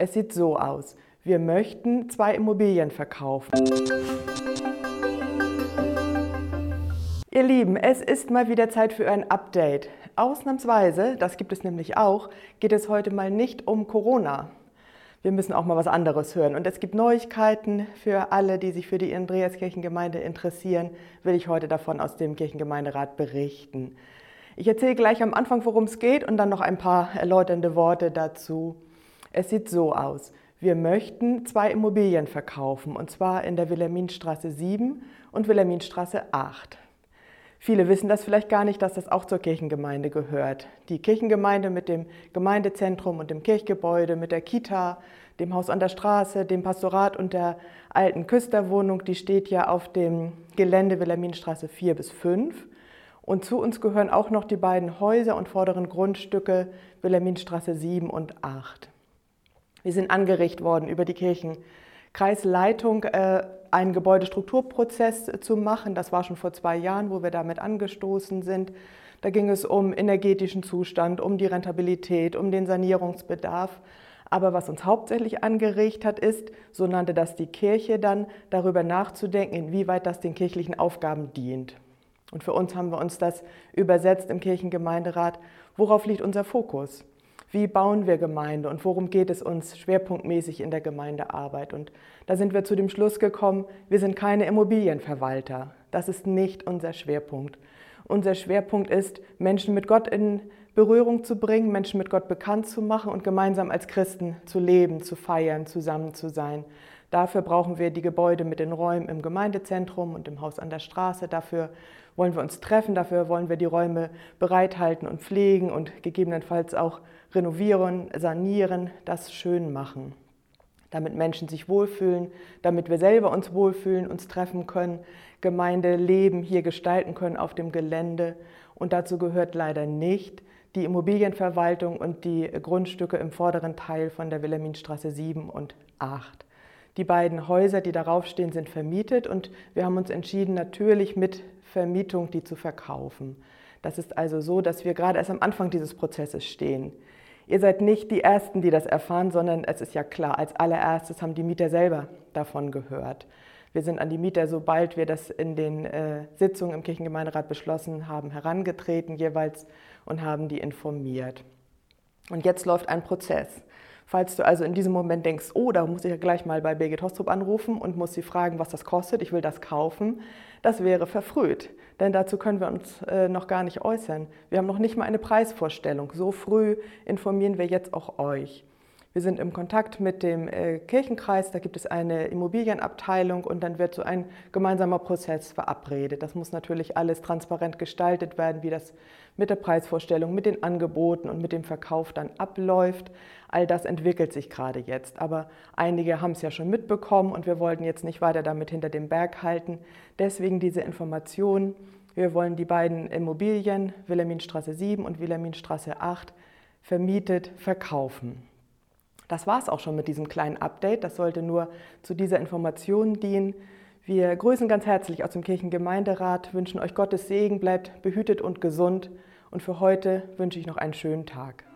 Es sieht so aus. Wir möchten zwei Immobilien verkaufen. Ihr Lieben, es ist mal wieder Zeit für ein Update. Ausnahmsweise, das gibt es nämlich auch, geht es heute mal nicht um Corona. Wir müssen auch mal was anderes hören. Und es gibt Neuigkeiten für alle, die sich für die Andreaskirchengemeinde interessieren, will ich heute davon aus dem Kirchengemeinderat berichten. Ich erzähle gleich am Anfang, worum es geht und dann noch ein paar erläuternde Worte dazu. Es sieht so aus. Wir möchten zwei Immobilien verkaufen, und zwar in der Wilhelminstraße 7 und Wilhelminstraße 8. Viele wissen das vielleicht gar nicht, dass das auch zur Kirchengemeinde gehört. Die Kirchengemeinde mit dem Gemeindezentrum und dem Kirchgebäude, mit der Kita, dem Haus an der Straße, dem Pastorat und der alten Küsterwohnung, die steht ja auf dem Gelände Wilhelminstraße 4 bis 5. Und zu uns gehören auch noch die beiden Häuser und vorderen Grundstücke Wilhelminstraße 7 und 8. Wir sind angeregt worden, über die Kirchenkreisleitung äh, einen Gebäudestrukturprozess zu machen. Das war schon vor zwei Jahren, wo wir damit angestoßen sind. Da ging es um energetischen Zustand, um die Rentabilität, um den Sanierungsbedarf. Aber was uns hauptsächlich angeregt hat, ist, so nannte das die Kirche dann, darüber nachzudenken, inwieweit das den kirchlichen Aufgaben dient. Und für uns haben wir uns das übersetzt im Kirchengemeinderat. Worauf liegt unser Fokus? Wie bauen wir Gemeinde und worum geht es uns schwerpunktmäßig in der Gemeindearbeit? Und da sind wir zu dem Schluss gekommen, wir sind keine Immobilienverwalter. Das ist nicht unser Schwerpunkt. Unser Schwerpunkt ist, Menschen mit Gott in Berührung zu bringen, Menschen mit Gott bekannt zu machen und gemeinsam als Christen zu leben, zu feiern, zusammen zu sein. Dafür brauchen wir die Gebäude mit den Räumen im Gemeindezentrum und im Haus an der Straße. Dafür wollen wir uns treffen, dafür wollen wir die Räume bereithalten und pflegen und gegebenenfalls auch renovieren, sanieren, das schön machen. Damit Menschen sich wohlfühlen, damit wir selber uns wohlfühlen, uns treffen können, Gemeindeleben hier gestalten können auf dem Gelände. Und dazu gehört leider nicht die Immobilienverwaltung und die Grundstücke im vorderen Teil von der Wilhelminstraße 7 und 8. Die beiden Häuser, die darauf stehen, sind vermietet und wir haben uns entschieden, natürlich mit Vermietung die zu verkaufen. Das ist also so, dass wir gerade erst am Anfang dieses Prozesses stehen. Ihr seid nicht die Ersten, die das erfahren, sondern es ist ja klar, als allererstes haben die Mieter selber davon gehört. Wir sind an die Mieter, sobald wir das in den äh, Sitzungen im Kirchengemeinderat beschlossen haben, herangetreten jeweils und haben die informiert. Und jetzt läuft ein Prozess. Falls du also in diesem Moment denkst, oh, da muss ich ja gleich mal bei Birgit Hostrup anrufen und muss sie fragen, was das kostet, ich will das kaufen, das wäre verfrüht. Denn dazu können wir uns äh, noch gar nicht äußern. Wir haben noch nicht mal eine Preisvorstellung. So früh informieren wir jetzt auch euch. Wir sind im Kontakt mit dem äh, Kirchenkreis, da gibt es eine Immobilienabteilung und dann wird so ein gemeinsamer Prozess verabredet. Das muss natürlich alles transparent gestaltet werden, wie das mit der Preisvorstellung, mit den Angeboten und mit dem Verkauf dann abläuft. All das entwickelt sich gerade jetzt. Aber einige haben es ja schon mitbekommen und wir wollten jetzt nicht weiter damit hinter dem Berg halten. Deswegen diese Information. Wir wollen die beiden Immobilien, Wilhelminstraße 7 und Wilhelminstraße 8, vermietet verkaufen. Das war es auch schon mit diesem kleinen Update. Das sollte nur zu dieser Information dienen. Wir grüßen ganz herzlich aus dem Kirchengemeinderat, wünschen euch Gottes Segen, bleibt behütet und gesund und für heute wünsche ich noch einen schönen Tag.